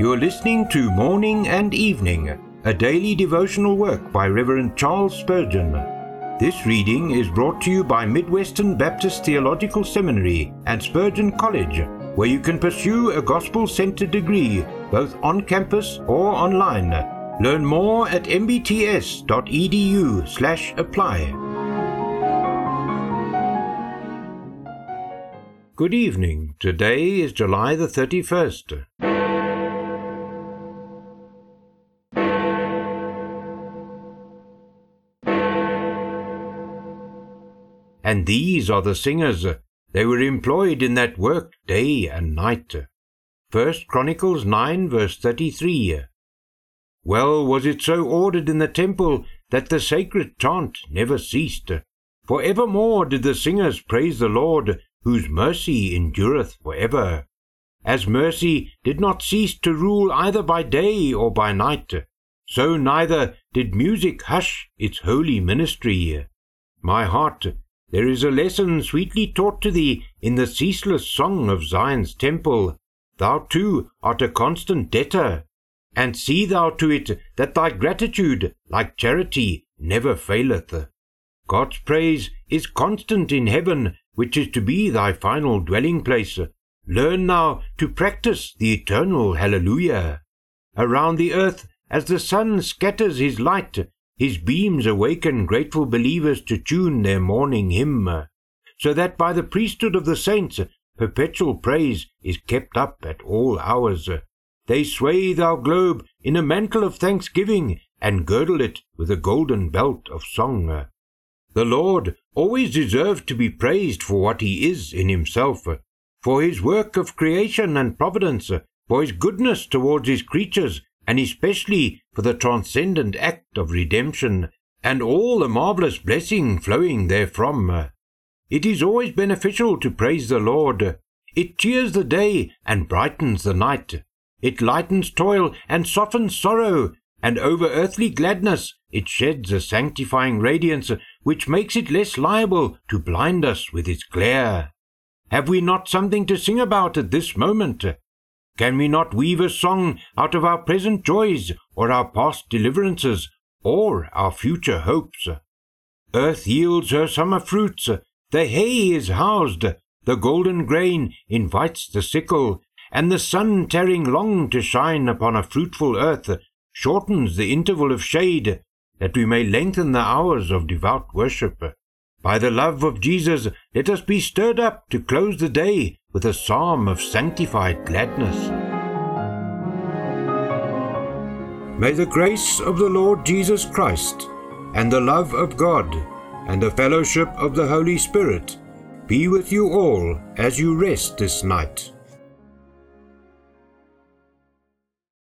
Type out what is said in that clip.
You're listening to Morning and Evening, a daily devotional work by Reverend Charles Spurgeon. This reading is brought to you by Midwestern Baptist Theological Seminary and Spurgeon College, where you can pursue a gospel centered degree both on campus or online. Learn more at mbts.edu/slash apply. Good evening. Today is July the 31st. And these are the singers. They were employed in that work day and night. First Chronicles 9 verse 33. Well was it so ordered in the temple that the sacred chant never ceased. For evermore did the singers praise the Lord whose mercy endureth for ever. As mercy did not cease to rule either by day or by night, so neither did music hush its holy ministry. My heart, there is a lesson sweetly taught to thee in the ceaseless song of Zion's temple. Thou too art a constant debtor, and see thou to it that thy gratitude, like charity, never faileth. God's praise is constant in heaven which is to be thy final dwelling place. Learn now to practice the eternal hallelujah. Around the earth, as the sun scatters his light, his beams awaken grateful believers to tune their morning hymn, so that by the priesthood of the saints perpetual praise is kept up at all hours. They swathe our globe in a mantle of thanksgiving and girdle it with a golden belt of song. The Lord always deserves to be praised for what he is in himself, for his work of creation and providence, for his goodness towards his creatures, and especially for the transcendent act of redemption, and all the marvelous blessing flowing therefrom. It is always beneficial to praise the Lord. It cheers the day and brightens the night. It lightens toil and softens sorrow, and over earthly gladness it sheds a sanctifying radiance which makes it less liable to blind us with its glare. Have we not something to sing about at this moment? Can we not weave a song out of our present joys, or our past deliverances, or our future hopes? Earth yields her summer fruits, the hay is housed, the golden grain invites the sickle, and the sun tarrying long to shine upon a fruitful earth shortens the interval of shade that we may lengthen the hours of devout worship. By the love of Jesus, let us be stirred up to close the day with a psalm of sanctified gladness. May the grace of the Lord Jesus Christ, and the love of God, and the fellowship of the Holy Spirit be with you all as you rest this night.